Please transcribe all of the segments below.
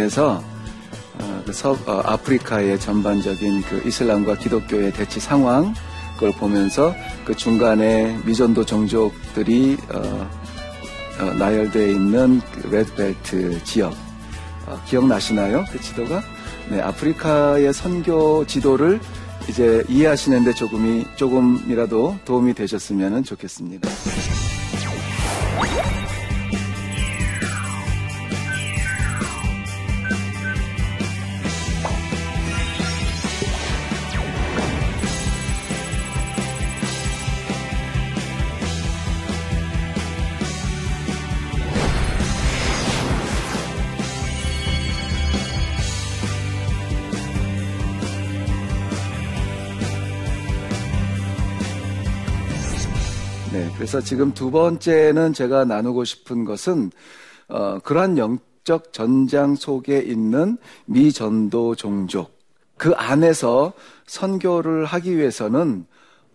강의에서 어, 그 서, 어, 아프리카의 전반적인 그 이슬람과 기독교의 대치 상황 그걸 보면서 그 중간에 미전도 종족들이 어, 어, 나열되어 있는 그 레드벨트 지역 어, 기억나시나요? 그 지도가 네, 아프리카의 선교 지도를 이제 이해하시는데 조금이 조금이라도 도움이 되셨으면 좋겠습니다. 그래서 지금 두 번째는 제가 나누고 싶은 것은 어, 그러한 영적 전장 속에 있는 미전도 종족 그 안에서 선교를 하기 위해서는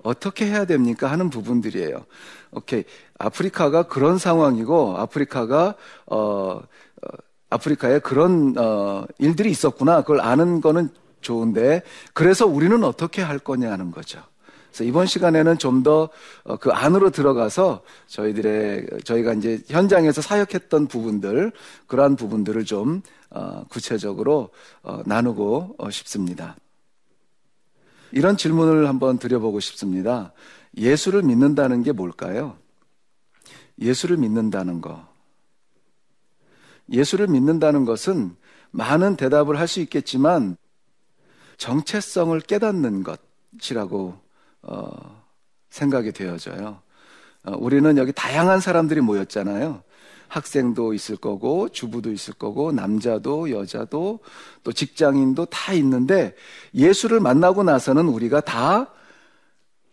어떻게 해야 됩니까 하는 부분들이에요. 오케이 아프리카가 그런 상황이고 아프리카가 어, 어 아프리카에 그런 어, 일들이 있었구나 그걸 아는 거는 좋은데 그래서 우리는 어떻게 할 거냐 하는 거죠. 그래서 이번 시간에는 좀 더그 어, 안으로 들어가서 저희들의 저희가 이제 현장에서 사역했던 부분들 그러한 부분들을 좀 어, 구체적으로 어, 나누고 싶습니다. 이런 질문을 한번 드려보고 싶습니다. 예수를 믿는다는 게 뭘까요? 예수를 믿는다는 거. 예수를 믿는다는 것은 많은 대답을 할 수 있겠지만 정체성을 깨닫는 것이라고 어, 생각이 되어져요. 어, 우리는 여기 다양한 사람들이 모였잖아요. 학생도 있을 거고, 주부도 있을 거고, 남자도, 여자도, 또 직장인도 다 있는데, 예수를 만나고 나서는 우리가 다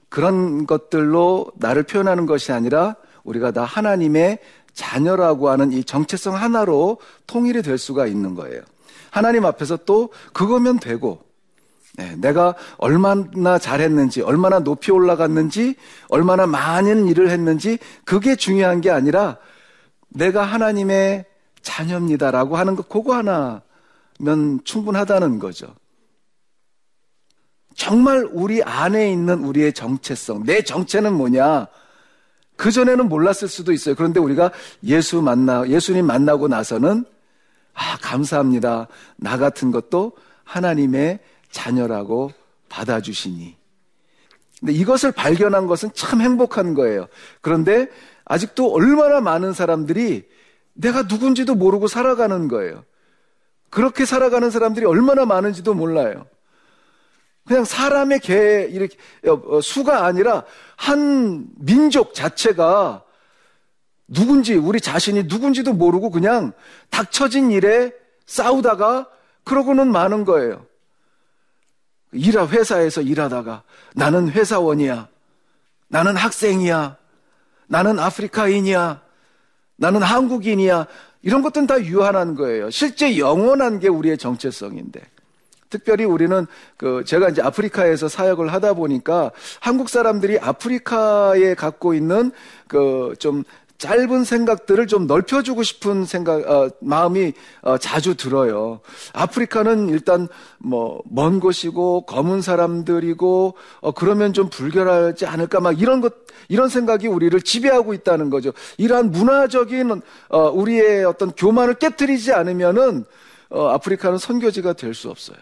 그런 것들로 나를 표현하는 것이 아니라, 우리가 다 하나님의 자녀라고 하는 이 정체성 하나로 통일이 될 수가 있는 거예요. 하나님 앞에서 또 그거면 되고, 네, 내가 얼마나 잘했는지, 얼마나 높이 올라갔는지, 얼마나 많은 일을 했는지, 그게 중요한 게 아니라 내가 하나님의 자녀입니다라고 하는 것, 그거 하나면 충분하다는 거죠. 정말 우리 안에 있는 우리의 정체성, 내 정체는 뭐냐? 그전에는 몰랐을 수도 있어요. 그런데 우리가 예수 만나, 예수님 만나고 나서는, 아, 감사합니다. 나 같은 것도 하나님의 자녀라고 받아주시니. 근데 이것을 발견한 것은 참 행복한 거예요. 그런데 아직도 얼마나 많은 사람들이 내가 누군지도 모르고 살아가는 거예요. 그렇게 살아가는 사람들이 얼마나 많은지도 몰라요. 그냥 사람의 개, 이렇게, 어, 수가 아니라 한 민족 자체가 누군지, 우리 자신이 누군지도 모르고 그냥 닥쳐진 일에 싸우다가 그러고는 많은 거예요. 일하 회사에서 일하다가 나는 회사원이야. 나는 학생이야. 나는 아프리카인이야. 나는 한국인이야. 이런 것들은 다 유한한 거예요. 실제 영원한 게 우리의 정체성인데. 특별히 우리는 그 제가 이제 아프리카에서 사역을 하다 보니까 한국 사람들이 아프리카에 갖고 있는 그 좀 짧은 생각들을 좀 넓혀주고 싶은 생각, 어, 마음이 어, 자주 들어요. 아프리카는 일단 뭐, 먼 곳이고, 검은 사람들이고, 어, 그러면 좀 불결하지 않을까, 막 이런 것, 이런 생각이 우리를 지배하고 있다는 거죠. 이러한 문화적인, 어, 우리의 어떤 교만을 깨뜨리지 않으면은, 어, 아프리카는 선교지가 될 수 없어요.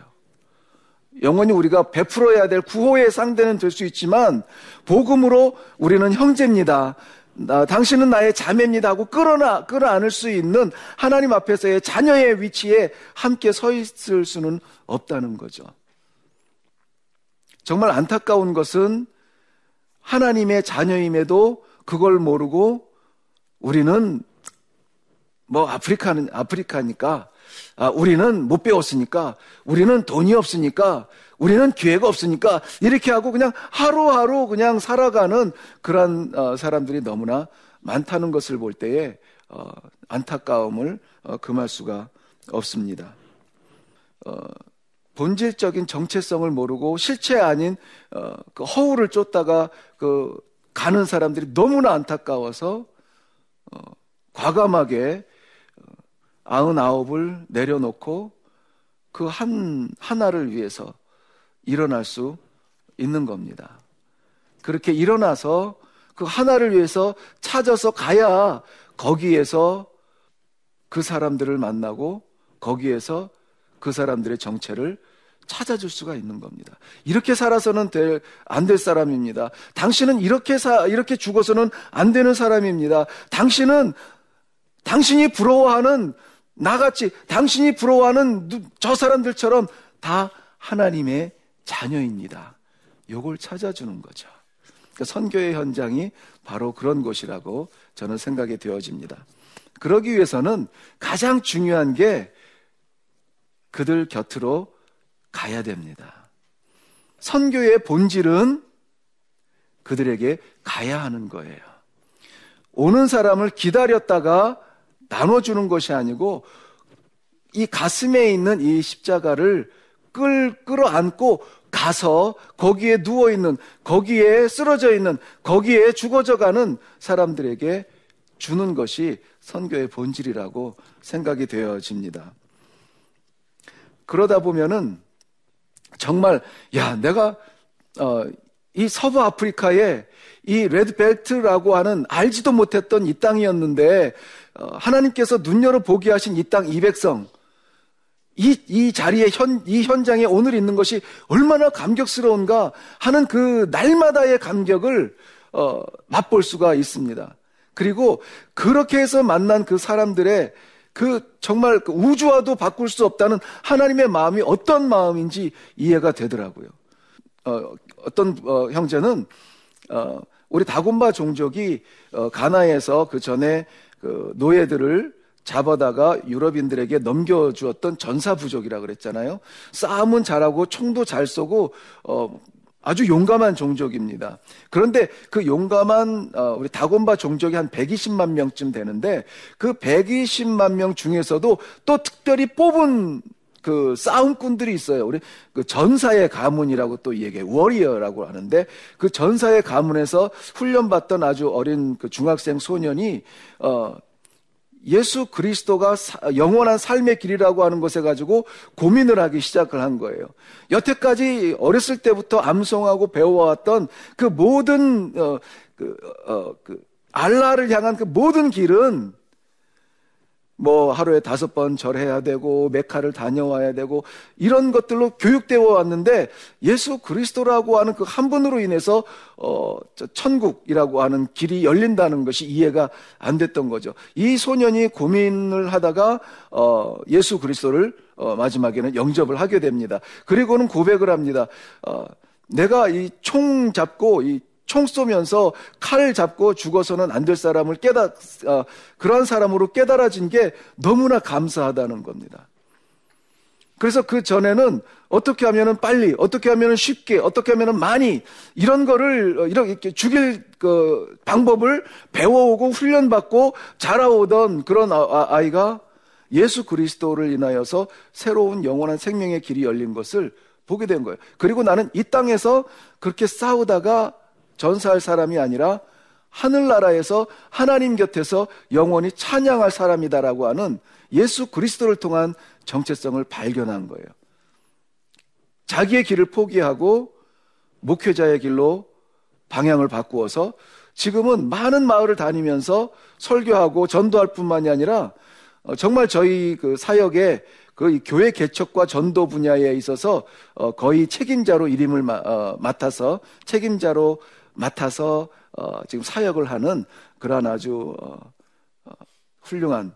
영원히 우리가 베풀어야 될 구호의 상대는 될 수 있지만, 복음으로 우리는 형제입니다. 나, 당신은 나의 자매입니다 하고 끌어나, 끌어안을 수 있는 하나님 앞에서의 자녀의 위치에 함께 서 있을 수는 없다는 거죠. 정말 안타까운 것은 하나님의 자녀임에도 그걸 모르고 우리는 뭐 아프리카는 아프리카니까 아, 우리는 못 배웠으니까 우리는 돈이 없으니까 우리는 기회가 없으니까 이렇게 하고 그냥 하루하루 그냥 살아가는 그런 어, 사람들이 너무나 많다는 것을 볼 때에 어, 안타까움을 어, 금할 수가 없습니다. 본질적인 정체성을 모르고 실체 아닌 그 허울을 쫓다가 그 가는 사람들이 너무나 안타까워서 과감하게 아흔아홉을 내려놓고 그 한, 하나를 위해서 일어날 수 있는 겁니다. 그렇게 일어나서 그 하나를 위해서 찾아서 가야 거기에서 그 사람들을 만나고 거기에서 그 사람들의 정체를 찾아줄 수가 있는 겁니다. 이렇게 살아서는 안될 사람입니다. 당신은 이렇게 사, 이렇게 죽어서는 안 되는 사람입니다. 당신은 당신이 부러워하는 나같이 당신이 부러워하는 저 사람들처럼 다 하나님의 자녀입니다. 요걸 찾아주는 거죠. 그러니까 선교의 현장이 바로 그런 곳이라고 저는 생각이 되어집니다. 그러기 위해서는 가장 중요한 게 그들 곁으로 가야 됩니다. 선교의 본질은 그들에게 가야 하는 거예요. 오는 사람을 기다렸다가 나눠주는 것이 아니고 이 가슴에 있는 이 십자가를 끌, 끌어안고 가서 거기에 누워있는, 거기에 쓰러져 있는, 거기에 죽어져 가는 사람들에게 주는 것이 선교의 본질이라고 생각이 되어집니다. 그러다 보면은 정말, 야, 내가, 어, 이 서부 아프리카에 이 레드벨트라고 하는 알지도 못했던 이 땅이었는데, 어, 하나님께서 눈 열어 보게 하신 이 땅, 이 백성, 이, 이 자리에 현, 이 현장에 오늘 있는 것이 얼마나 감격스러운가 하는 그 날마다의 감격을, 어, 맛볼 수가 있습니다. 그리고 그렇게 해서 만난 그 사람들의 그 정말 그 우주와도 바꿀 수 없다는 하나님의 마음이 어떤 마음인지 이해가 되더라고요. 어, 어떤 어, 형제는 어, 우리 다곤바 종족이 어, 가나에서 그 전에 그 노예들을 잡아다가 유럽인들에게 넘겨주었던 전사 부족이라 그랬잖아요. 싸움은 잘하고 총도 잘 쏘고 어, 아주 용감한 종족입니다. 그런데 그 용감한 어, 우리 다곤바 종족이 한 120만 명쯤 되는데 그 120만 명 중에서도 또 특별히 뽑은 그 싸움꾼들이 있어요. 우리 그 전사의 가문이라고 또 얘기해 워리어라고 하는데 그 전사의 가문에서 훈련받던 아주 어린 그 중학생 소년이 어 예수 그리스도가 영원한 삶의 길이라고 하는 것에 가지고 고민을 하기 시작을 한 거예요. 여태까지 어렸을 때부터 암송하고 배워왔던 그 모든 어, 그, 어, 그 알라를 향한 그 모든 길은 뭐 하루에 다섯 번 절해야 되고 메카를 다녀와야 되고 이런 것들로 교육되어 왔는데 예수 그리스도라고 하는 그 한 분으로 인해서 어 천국이라고 하는 길이 열린다는 것이 이해가 안 됐던 거죠. 이 소년이 고민을 하다가 어 예수 그리스도를 어 마지막에는 영접을 하게 됩니다. 그리고는 고백을 합니다. 어 내가 이 총 잡고 이 총 쏘면서 칼을 잡고 죽어서는 안 될 사람을 깨달, 어, 그러한 사람으로 깨달아진 게 너무나 감사하다는 겁니다. 그래서 그 전에는 어떻게 하면은 빨리, 어떻게 하면은 쉽게, 어떻게 하면은 많이 이런 거를 어, 이렇게 죽일 그 방법을 배워오고 훈련받고 자라오던 그런 아, 아, 아이가 예수 그리스도를 인하여서 새로운 영원한 생명의 길이 열린 것을 보게 된 거예요. 그리고 나는 이 땅에서 그렇게 싸우다가 전사할 사람이 아니라 하늘나라에서 하나님 곁에서 영원히 찬양할 사람이다라고 하는 예수 그리스도를 통한 정체성을 발견한 거예요. 자기의 길을 포기하고 목회자의 길로 방향을 바꾸어서 지금은 많은 마을을 다니면서 설교하고 전도할 뿐만이 아니라 어, 정말 저희 그 사역에 그 교회 개척과 전도 분야에 있어서 어, 거의 책임자로 이름을 어, 맡아서 책임자로 맡아서 어, 지금 사역을 하는 그러한 아주 어, 어, 훌륭한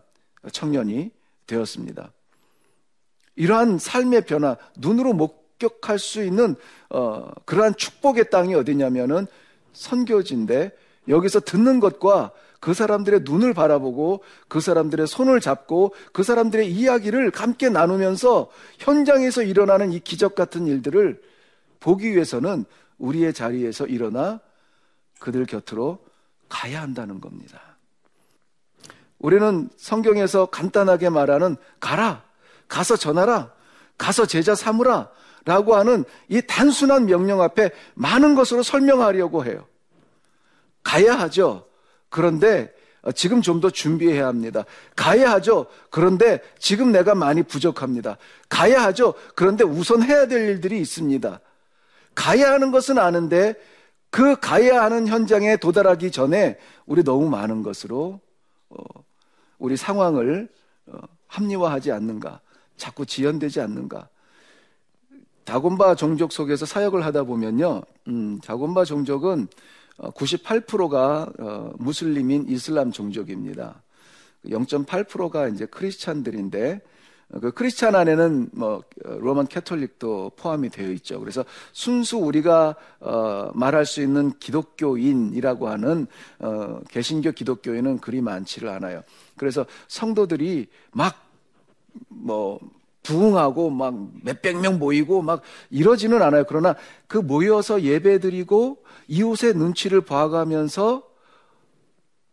청년이 되었습니다. 이러한 삶의 변화, 눈으로 목격할 수 있는 어, 그러한 축복의 땅이 어디냐면은 선교지인데 여기서 듣는 것과 그 사람들의 눈을 바라보고 그 사람들의 손을 잡고 그 사람들의 이야기를 함께 나누면서 현장에서 일어나는 이 기적 같은 일들을 보기 위해서는 우리의 자리에서 일어나 그들 곁으로 가야 한다는 겁니다. 우리는 성경에서 간단하게 말하는 가라, 가서 전하라, 가서 제자 삼으라 라고 하는 이 단순한 명령 앞에 많은 것으로 설명하려고 해요. 가야 하죠. 그런데 어, 지금 좀 더 준비해야 합니다. 가야 하죠. 그런데 지금 내가 많이 부족합니다. 가야 하죠. 그런데 우선 해야 될 일들이 있습니다. 가야 하는 것은 아는데 그 가야 하는 현장에 도달하기 전에 우리 너무 많은 것으로 어, 우리 상황을 어, 합리화하지 않는가, 자꾸 지연되지 않는가. 다곤바 종족 속에서 사역을 하다 보면요, 음, 다곤바 종족은 98%가 어, 어, 무슬림인 이슬람 종족입니다. 0.8%가 이제 크리스찬들인데 어, 그 크리스찬 안에는 뭐 로만 캐톨릭도 포함이 되어 있죠. 그래서 순수 우리가 어, 말할 수 있는 기독교인이라고 하는 어, 개신교 기독교인은 그리 많지를 않아요. 그래서 성도들이 막뭐 부흥하고 막 몇백 명 모이고 막 이러지는 않아요. 그러나 그 모여서 예배드리고 이웃의 눈치를 봐가면서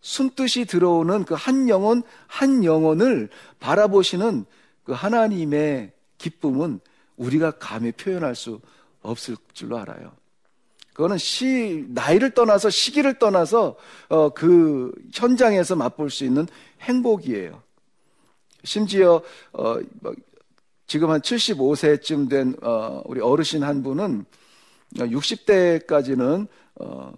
숨뜻이 들어오는 그 한 영혼 한 영혼을 바라보시는 그 하나님의 기쁨은 우리가 감히 표현할 수 없을 줄로 알아요. 그거는 시 나이를 떠나서 시기를 떠나서 어, 그 현장에서 맛볼 수 있는 행복이에요. 심지어 어, 뭐, 지금 한 75세쯤 된 어, 우리 어르신 한 분은 60대까지는 어,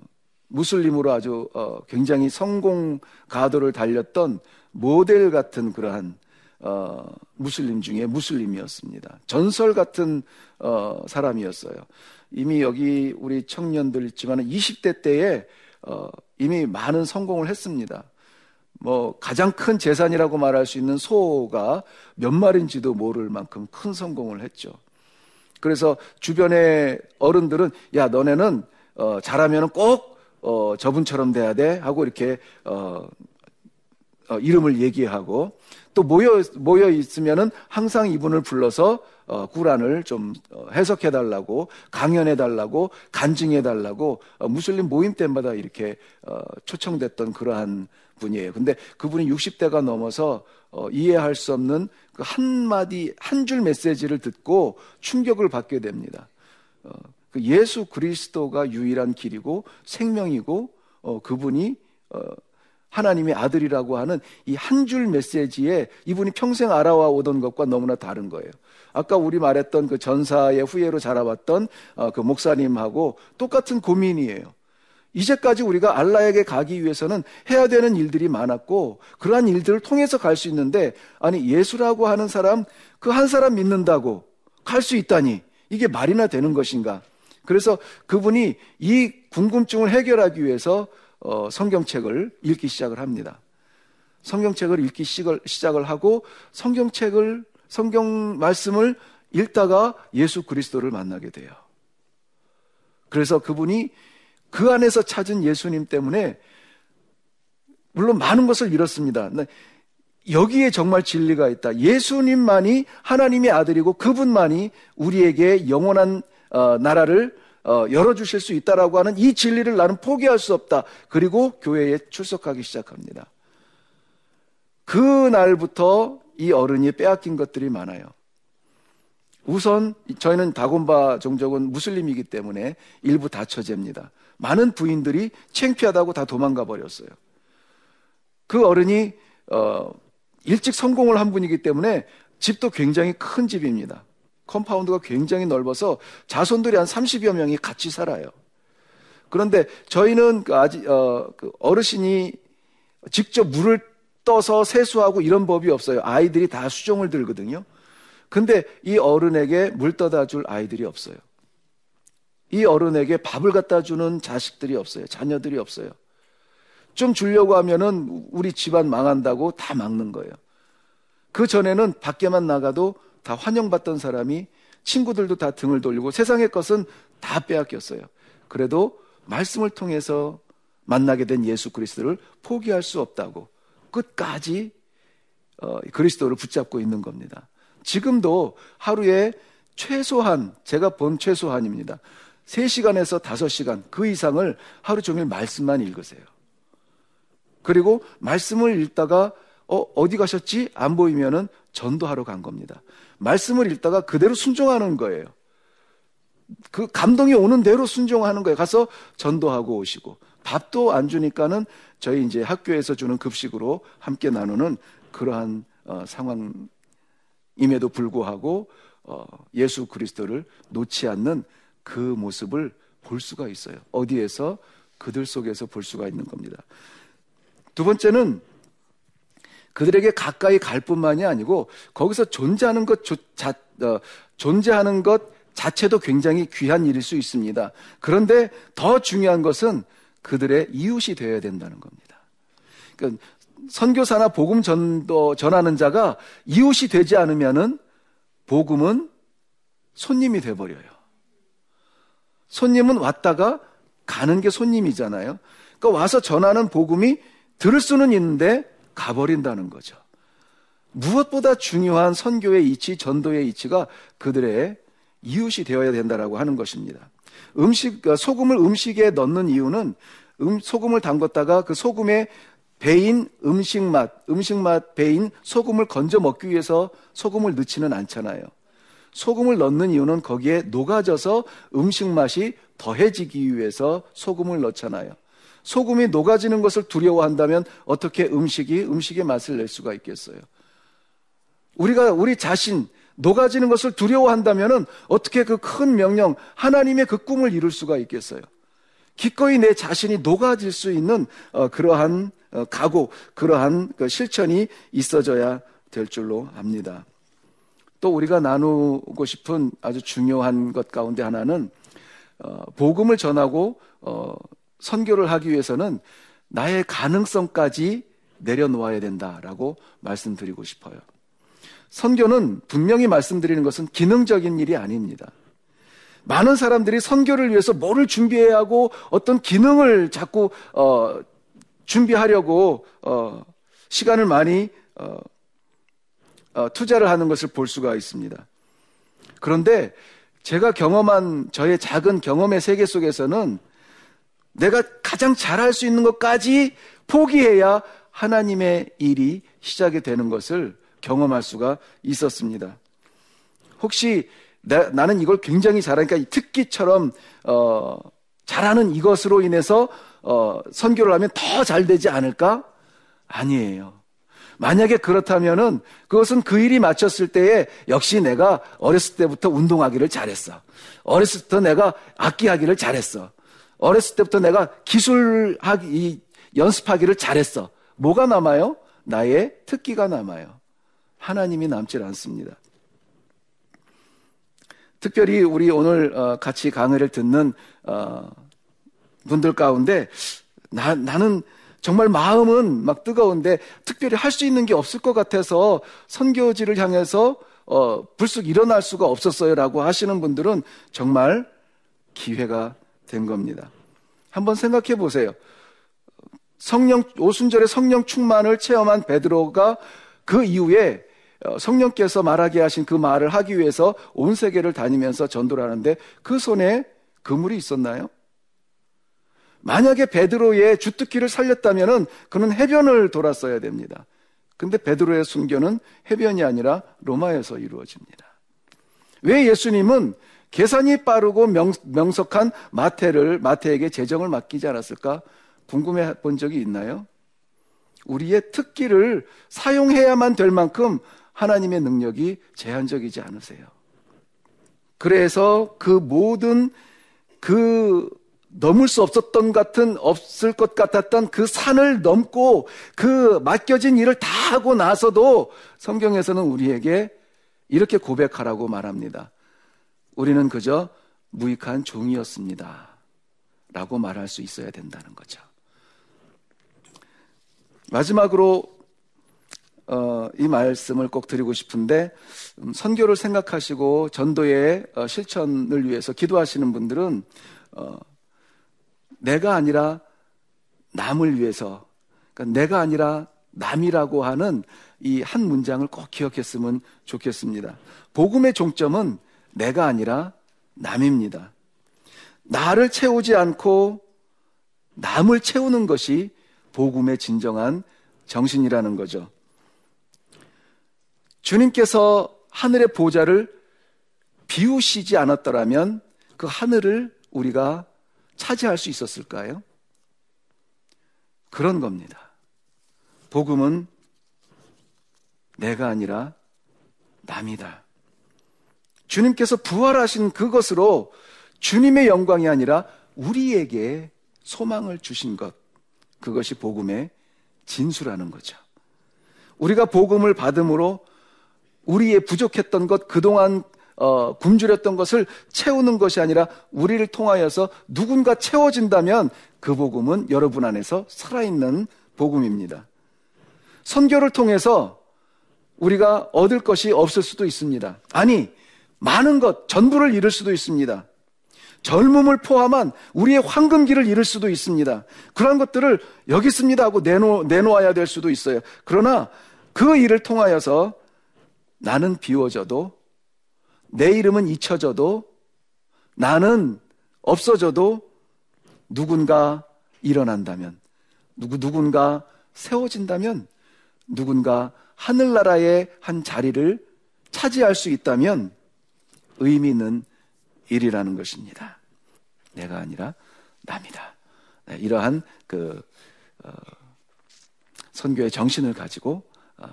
무슬림으로 아주 어, 굉장히 성공 가도를 달렸던 모델 같은 그러한 어, 무슬림 중에 무슬림이었습니다. 전설 같은 어, 사람이었어요. 이미 여기 우리 청년들 있지만 20대 때에 어, 이미 많은 성공을 했습니다. 뭐 가장 큰 재산이라고 말할 수 있는 소가 몇 마리인지도 모를 만큼 큰 성공을 했죠. 그래서 주변의 어른들은 야 너네는 어, 잘하면 꼭 어, 저분처럼 돼야 돼 하고 이렇게 어, 어, 이름을 얘기하고 또 모여 모여 있으면은 항상 이분을 불러서 어, 구란을 좀 어, 해석해 달라고 강연해 달라고 간증해 달라고 어, 무슬림 모임 때마다 이렇게 어, 초청됐던 그러한 분이에요. 근데 그분이 60대가 넘어서 어, 이해할 수 없는 그 한마디 한 줄 메시지를 듣고 충격을 받게 됩니다. 어, 그 예수 그리스도가 유일한 길이고 생명이고 어, 그분이 어, 하나님의 아들이라고 하는 이 한 줄 메시지에 이분이 평생 알아와 오던 것과 너무나 다른 거예요. 아까 우리 말했던 그 전사의 후예로 자라왔던 어, 그 목사님하고 똑같은 고민이에요. 이제까지 우리가 알라에게 가기 위해서는 해야 되는 일들이 많았고 그러한 일들을 통해서 갈 수 있는데 아니 예수라고 하는 사람 그 한 사람 믿는다고 갈 수 있다니 이게 말이나 되는 것인가? 그래서 그분이 이 궁금증을 해결하기 위해서 어, 성경책을 읽기 시작을 합니다. 성경책을 읽기 시작을 하고 성경책을 성경 말씀을 읽다가 예수 그리스도를 만나게 돼요. 그래서 그분이 그 안에서 찾은 예수님 때문에 물론 많은 것을 잃었습니다. 여기에 정말 진리가 있다. 예수님만이 하나님의 아들이고 그분만이 우리에게 영원한 어, 나라를 어, 열어주실 수 있다라고 하는 이 진리를 나는 포기할 수 없다. 그리고 교회에 출석하기 시작합니다. 그 날부터 이 어른이 빼앗긴 것들이 많아요. 우선 저희는 다곤바 종족은 무슬림이기 때문에 일부 다처제입니다. 많은 부인들이 창피하다고 다 도망가 버렸어요. 그 어른이 어, 일찍 성공을 한 분이기 때문에 집도 굉장히 큰 집입니다. compound가 굉장히 넓어서 자손들이 한 30여 명이 같이 살아요. 그런데 저희는 그 아직 어, 그 어르신이 직접 물을 떠서 세수하고 이런 법이 없어요. 아이들이 다 수종을 들거든요. 근데 이 어른에게 물 떠다 줄 아이들이 없어요. 이 어른에게 밥을 갖다 주는 자식들이 없어요. 자녀들이 없어요. 좀 주려고 하면은 우리 집안 망한다고 다 막는 거예요. 그 전에는 밖에만 나가도 다 환영받던 사람이 친구들도 다 등을 돌리고 세상의 것은 다 빼앗겼어요. 그래도 말씀을 통해서 만나게 된 예수 그리스도를 포기할 수 없다고 끝까지 어, 그리스도를 붙잡고 있는 겁니다. 지금도 하루에 최소한 제가 본 최소한입니다. 3시간에서 5시간 그 이상을 하루 종일 말씀만 읽으세요. 그리고 말씀을 읽다가 어, 어디 가셨지? 안 보이면은 전도하러 간 겁니다. 말씀을 읽다가 그대로 순종하는 거예요. 그 감동이 오는 대로 순종하는 거예요. 가서 전도하고 오시고 밥도 안 주니까는 저희 이제 학교에서 주는 급식으로 함께 나누는 그러한 어, 상황임에도 불구하고 어, 예수 그리스도를 놓지 않는 그 모습을 볼 수가 있어요. 어디에서 그들 속에서 볼 수가 있는 겁니다. 두 번째는 그들에게 가까이 갈 뿐만이 아니고 거기서 존재하는 것 자, 어, 존재하는 것 자체도 굉장히 귀한 일일 수 있습니다. 그런데 더 중요한 것은 그들의 이웃이 되어야 된다는 겁니다. 그러니까 선교사나 복음 전도 전하는 자가 이웃이 되지 않으면은 복음은 손님이 돼 버려요. 손님은 왔다가 가는 게 손님이잖아요. 그러니까 와서 전하는 복음이 들을 수는 있는데 가버린다는 거죠. 무엇보다 중요한 선교의 이치, 전도의 이치가 그들의 이웃이 되어야 된다라고 하는 것입니다. 음식, 어, 소금을 음식에 넣는 이유는 음, 소금을 담궜다가 그 소금에 배인 음식 맛, 음식 맛 배인 소금을 건져 먹기 위해서 소금을 넣지는 않잖아요. 소금을 넣는 이유는 거기에 녹아져서 음식 맛이 더해지기 위해서 소금을 넣잖아요. 소금이 녹아지는 것을 두려워한다면 어떻게 음식이 음식의 맛을 낼 수가 있겠어요? 우리가 우리 자신 녹아지는 것을 두려워한다면 어떻게 그 큰 명령 하나님의 그 꿈을 이룰 수가 있겠어요? 기꺼이 내 자신이 녹아질 수 있는 어, 그러한 어, 각오, 그러한 그 실천이 있어져야 될 줄로 압니다. 또 우리가 나누고 싶은 아주 중요한 것 가운데 하나는 어, 복음을 전하고 어, 선교를 하기 위해서는 나의 가능성까지 내려놓아야 된다라고 말씀드리고 싶어요. 선교는 분명히 말씀드리는 것은 기능적인 일이 아닙니다. 많은 사람들이 선교를 위해서 뭐를 준비해야 하고 어떤 기능을 자꾸 어, 준비하려고 어, 시간을 많이 어, 어, 투자를 하는 것을 볼 수가 있습니다. 그런데 제가 경험한 저의 작은 경험의 세계 속에서는 내가 가장 잘할 수 있는 것까지 포기해야 하나님의 일이 시작이 되는 것을 경험할 수가 있었습니다. 혹시 나, 는 이걸 굉장히 잘하니까 특기처럼 어, 잘하는 이것으로 인해서 어, 선교를 하면 더 잘 되지 않을까? 아니에요. 만약에 그렇다면은 그것은 그 일이 맞췄을 때에 역시 내가 어렸을 때부터 운동하기를 잘했어. 어렸을 때부터 내가 악기하기를 잘했어. 어렸을 때부터 내가 기술하기 연습하기를 잘했어. 뭐가 남아요? 나의 특기가 남아요. 하나님이 남질 않습니다. 특별히 우리 오늘 어, 같이 강의를 듣는 어, 분들 가운데 나, 나는 정말 마음은 막 뜨거운데 특별히 할 수 있는 게 없을 것 같아서 선교지를 향해서 어, 불쑥 일어날 수가 없었어요라고 하시는 분들은 정말 기회가 된 겁니다. 한번 생각해 보세요. 성령 오순절의 성령 충만을 체험한 베드로가 그 이후에 어, 성령께서 말하게 하신 그 말을 하기 위해서 온 세계를 다니면서 전도를 하는데 그 손에 그물이 있었나요? 만약에 베드로의 주특기를 살렸다면 그는 해변을 돌았어야 됩니다. 근데 베드로의 순교는 해변이 아니라 로마에서 이루어집니다. 왜 예수님은 계산이 빠르고 명, 명석한 마태를 마태에게 재정을 맡기지 않았을까 궁금해 본 적이 있나요? 우리의 특기를 사용해야만 될 만큼 하나님의 능력이 제한적이지 않으세요. 그래서 그 모든 그 넘을 수 없었던 같은 없을 것 같았던 그 산을 넘고 그 맡겨진 일을 다 하고 나서도 성경에서는 우리에게 이렇게 고백하라고 말합니다. 우리는 그저 무익한 종이었습니다. 라고 말할 수 있어야 된다는 거죠. 마지막으로 어, 이 말씀을 꼭 드리고 싶은데 음, 선교를 생각하시고 전도의 어, 실천을 위해서 기도하시는 분들은 어, 내가 아니라 남을 위해서 그러니까 내가 아니라 남이라고 하는 이 한 문장을 꼭 기억했으면 좋겠습니다. 복음의 종점은 내가 아니라 남입니다. 나를 채우지 않고 남을 채우는 것이 복음의 진정한 정신이라는 거죠. 주님께서 하늘의 보좌를 비우시지 않았더라면 그 하늘을 우리가 차지할 수 있었을까요? 그런 겁니다. 복음은 내가 아니라 남이다. 주님께서 부활하신 그것으로 주님의 영광이 아니라 우리에게 소망을 주신 것. 그것이 복음의 진수라는 거죠. 우리가 복음을 받음으로 우리의 부족했던 것, 그동안 어, 굶주렸던 것을 채우는 것이 아니라 우리를 통하여서 누군가 채워진다면 그 복음은 여러분 안에서 살아있는 복음입니다. 선교를 통해서 우리가 얻을 것이 없을 수도 있습니다. 아니, 많은 것, 전부를 잃을 수도 있습니다. 젊음을 포함한 우리의 황금기를 잃을 수도 있습니다. 그러한 것들을 여기 있습니다 하고 내놓, 내놓아야 될 수도 있어요. 그러나 그 일을 통하여서 나는 비워져도 내 이름은 잊혀져도 나는 없어져도 누군가 일어난다면 누구 누군가 세워진다면 누군가 하늘나라의 한 자리를 차지할 수 있다면 의미 있는 일이라는 것입니다. 내가 아니라 남이다. 네, 이러한 그 어, 선교의 정신을 가지고 어,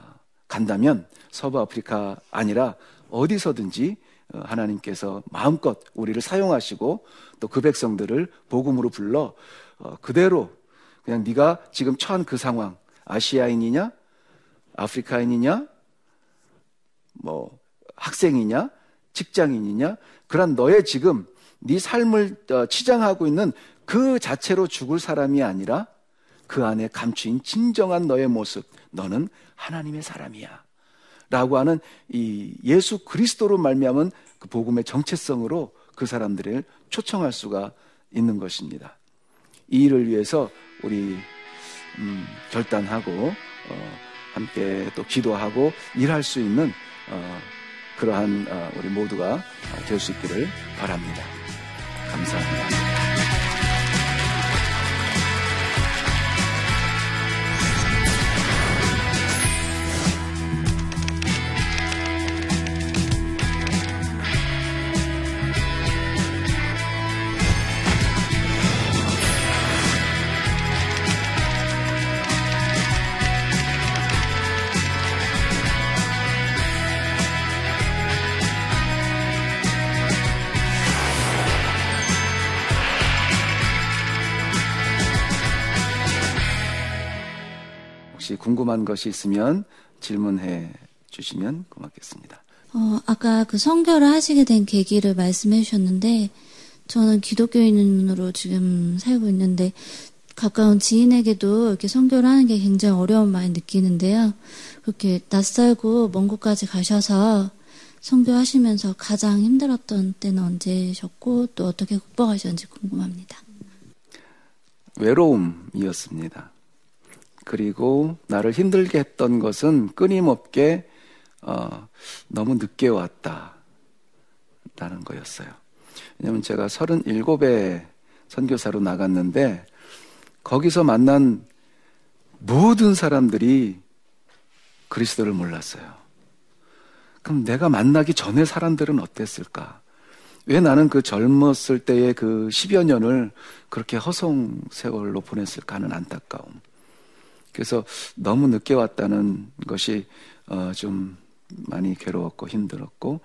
간다면 서부 아프리카 아니라 어디서든지 어, 하나님께서 마음껏 우리를 사용하시고 또 그 백성들을 복음으로 불러 어, 그대로 그냥 네가 지금 처한 그 상황 아시아인이냐 아프리카인이냐 뭐 학생이냐 직장인이냐? 그런 너의 지금 네 삶을 어, 치장하고 있는 그 자체로 죽을 사람이 아니라 그 안에 감추인 진정한 너의 모습. 너는 하나님의 사람이야. 라고 하는 이 예수 그리스도로 말미암은 그 복음의 정체성으로 그 사람들을 초청할 수가 있는 것입니다. 이 일을 위해서 우리 음, 결단하고 어, 함께 또 기도하고 일할 수 있는 어, 그러한 어, 우리 모두가 될 수 있기를 바랍니다. 감사합니다. 궁금한 것이 있으면 질문해 주시면 고맙겠습니다. 어, 아까 그 선교를 하시게 된 계기를 말씀해 주셨는데, 저는 기독교인으로 지금 살고 있는데, 가까운 지인에게도 이렇게 선교를 하는 게 굉장히 어려운 많이 느끼는데요. 그렇게 낯설고 먼 곳까지 가셔서 선교하시면서 가장 힘들었던 때는 언제셨고, 또 어떻게 극복하셨는지 궁금합니다. 외로움이었습니다. 그리고 나를 힘들게 했던 것은 끊임없게 어, 너무 늦게 왔다. 라는 거였어요. 왜냐면 제가 37에 선교사로 나갔는데 거기서 만난 모든 사람들이 그리스도를 몰랐어요. 그럼 내가 만나기 전에 사람들은 어땠을까? 왜 나는 그 젊었을 때의 그 10여 년을 그렇게 허송 세월로 보냈을까 하는 안타까움. 그래서 너무 늦게 왔다는 것이 어, 좀 많이 괴로웠고 힘들었고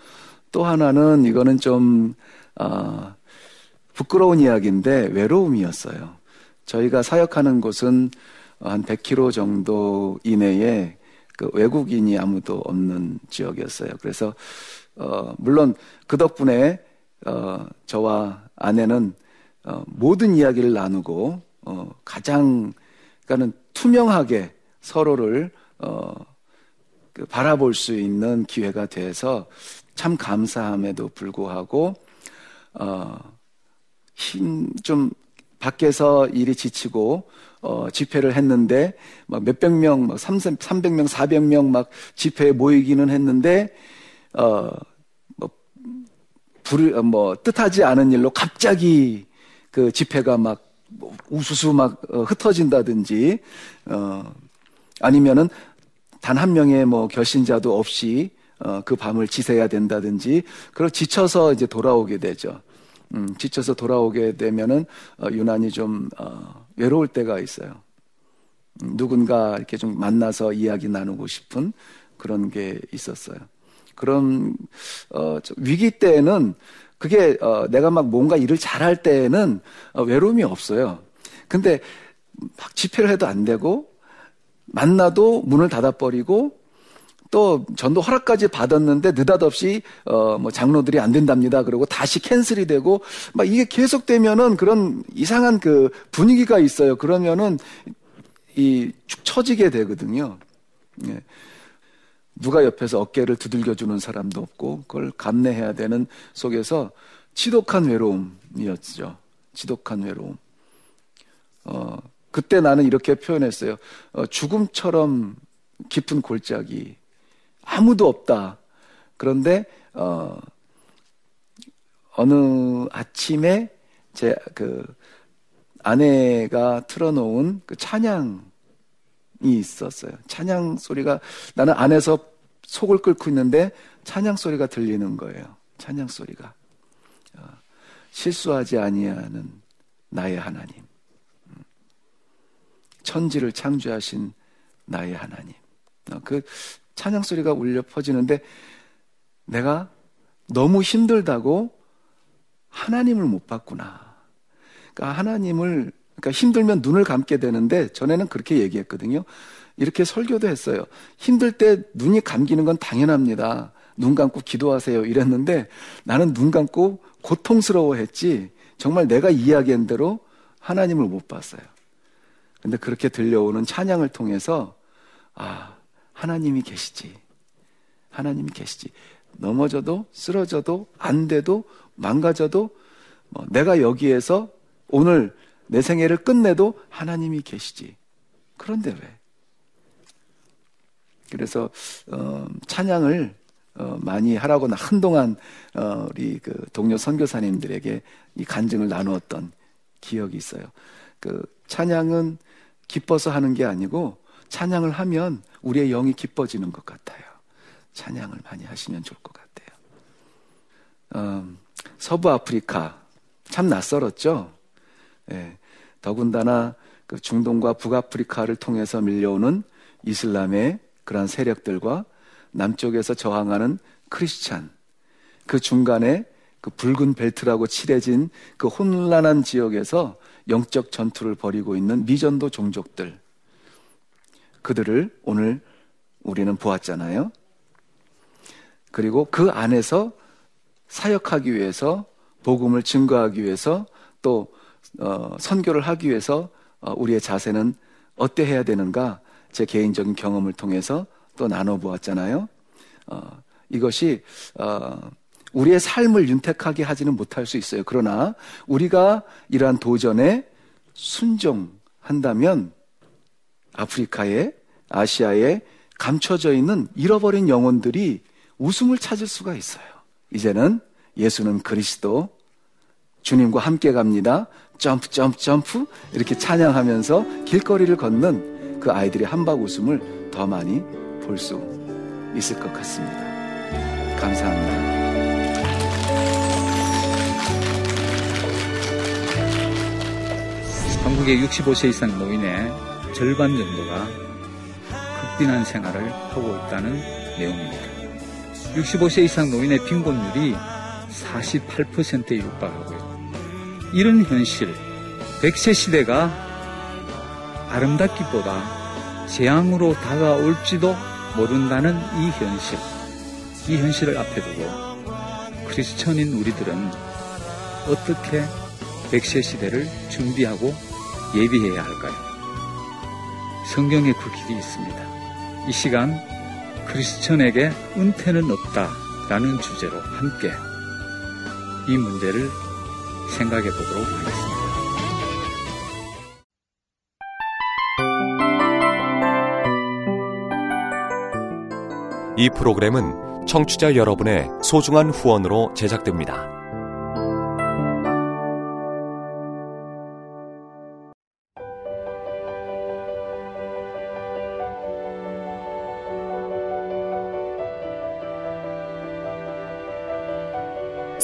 또 하나는 이거는 좀 어, 부끄러운 이야기인데 외로움이었어요. 저희가 사역하는 곳은 한 100km 정도 이내에 그 외국인이 아무도 없는 지역이었어요. 그래서 어, 물론 그 덕분에 어, 저와 아내는 어, 모든 이야기를 나누고 어, 가장 그러니까는 투명하게 서로를 어, 그 바라볼 수 있는 기회가 돼서 참 감사함에도 불구하고 어, 힘좀 밖에서 일이 지치고 어, 집회를 했는데 막 몇백 명, 막 300, 300명, 400명 막 집회에 모이기는 했는데 어, 뭐, 불, 뭐 뜻하지 않은 일로 갑자기 그 집회가 막 우수수 막 어, 흩어진다든지 어 아니면은 단 한 명의 뭐 결신자도 없이 어, 그 밤을 지새야 된다든지 그리고 지쳐서 이제 돌아오게 되죠. 음, 지쳐서 돌아오게 되면은 어, 유난히 좀 어, 외로울 때가 있어요. 누군가 이렇게 좀 만나서 이야기 나누고 싶은 그런 게 있었어요. 그런 어, 위기 때에는 그게 어, 내가 막 뭔가 일을 잘할 때에는 어, 외로움이 없어요. 근데 막 집회를 해도 안 되고 만나도 문을 닫아버리고 또 전도 허락까지 받았는데 느닷없이 어 뭐 장로들이 안 된답니다. 그리고 다시 캔슬이 되고 막 이게 계속되면은 그런 이상한 그 분위기가 있어요. 그러면은 이 축 처지게 되거든요. 예. 누가 옆에서 어깨를 두들겨 주는 사람도 없고 그걸 감내해야 되는 속에서 지독한 외로움이었죠. 지독한 외로움. 어, 그때 나는 이렇게 표현했어요. 어, 죽음처럼 깊은 골짜기. 아무도 없다. 그런데, 어, 어느 아침에 제 그 아내가 틀어놓은 그 찬양이 있었어요. 찬양 소리가 나는 안에서 속을 끓고 있는데 찬양 소리가 들리는 거예요. 찬양 소리가. 어, 실수하지 아니하는 나의 하나님. 천지를 창조하신 나의 하나님. 어, 그 찬양 소리가 울려 퍼지는데 내가 너무 힘들다고 하나님을 못 봤구나. 그러니까 하나님을 그러니까 힘들면 눈을 감게 되는데 전에는 그렇게 얘기했거든요. 이렇게 설교도 했어요. 힘들 때 눈이 감기는 건 당연합니다. 눈 감고 기도하세요. 이랬는데 나는 눈 감고 고통스러워했지 정말 내가 이야기한 대로 하나님을 못 봤어요. 근데 그렇게 들려오는 찬양을 통해서 아, 하나님이 계시지. 하나님이 계시지. 넘어져도 쓰러져도 안 돼도 망가져도 뭐 내가 여기에서 오늘 내 생애를 끝내도 하나님이 계시지. 그런데 왜? 그래서 어, 찬양을 어, 많이 하라고 한동안 어, 우리 그 동료 선교사님들에게 이 간증을 나누었던 기억이 있어요. 그 찬양은 기뻐서 하는 게 아니고 찬양을 하면 우리의 영이 기뻐지는 것 같아요. 찬양을 많이 하시면 좋을 것 같아요. 음, 서부 아프리카 참 낯설었죠. 예, 더군다나 그 중동과 북아프리카를 통해서 밀려오는 이슬람의 그러한 세력들과 남쪽에서 저항하는 크리스찬 그 중간에 그 붉은 벨트라고 칠해진 그 혼란한 지역에서 영적 전투를 벌이고 있는 미전도 종족들. 그들을 오늘 우리는 보았잖아요. 그리고 그 안에서 사역하기 위해서 복음을 증거하기 위해서 또 어, 선교를 하기 위해서 어, 우리의 자세는 어때 해야 되는가 제 개인적인 경험을 통해서 또 나눠 보았잖아요. 어, 이것이 어, 우리의 삶을 윤택하게 하지는 못할 수 있어요. 그러나 우리가 이러한 도전에 순종한다면 아프리카에 아시아에 감춰져 있는 잃어버린 영혼들이 웃음을 찾을 수가 있어요. 이제는 예수는 그리스도 주님과 함께 갑니다. 점프 점프 점프 이렇게 찬양하면서 길거리를 걷는 그 아이들의 한박 웃음을 더 많이 볼 수 있을 것 같습니다. 감사합니다. 한국의 65세 이상 노인의 절반 정도가 극빈한 생활을 하고 있다는 내용입니다. 65세 이상 노인의 빈곤율이 48%에 육박하고요. 이런 현실, 100세 시대가 아름답기보다 재앙으로 다가올지도 모른다는 이 현실, 이 현실을 앞에 두고 크리스천인 우리들은 어떻게 100세 시대를 준비하고 예비해야 할까요? 성경에 그 길이 있습니다. 이 시간 크리스천에게 은퇴는 없다 라는 주제로 함께 이 문제를 생각해 보도록 하겠습니다. 이 프로그램은 청취자 여러분의 소중한 후원으로 제작됩니다.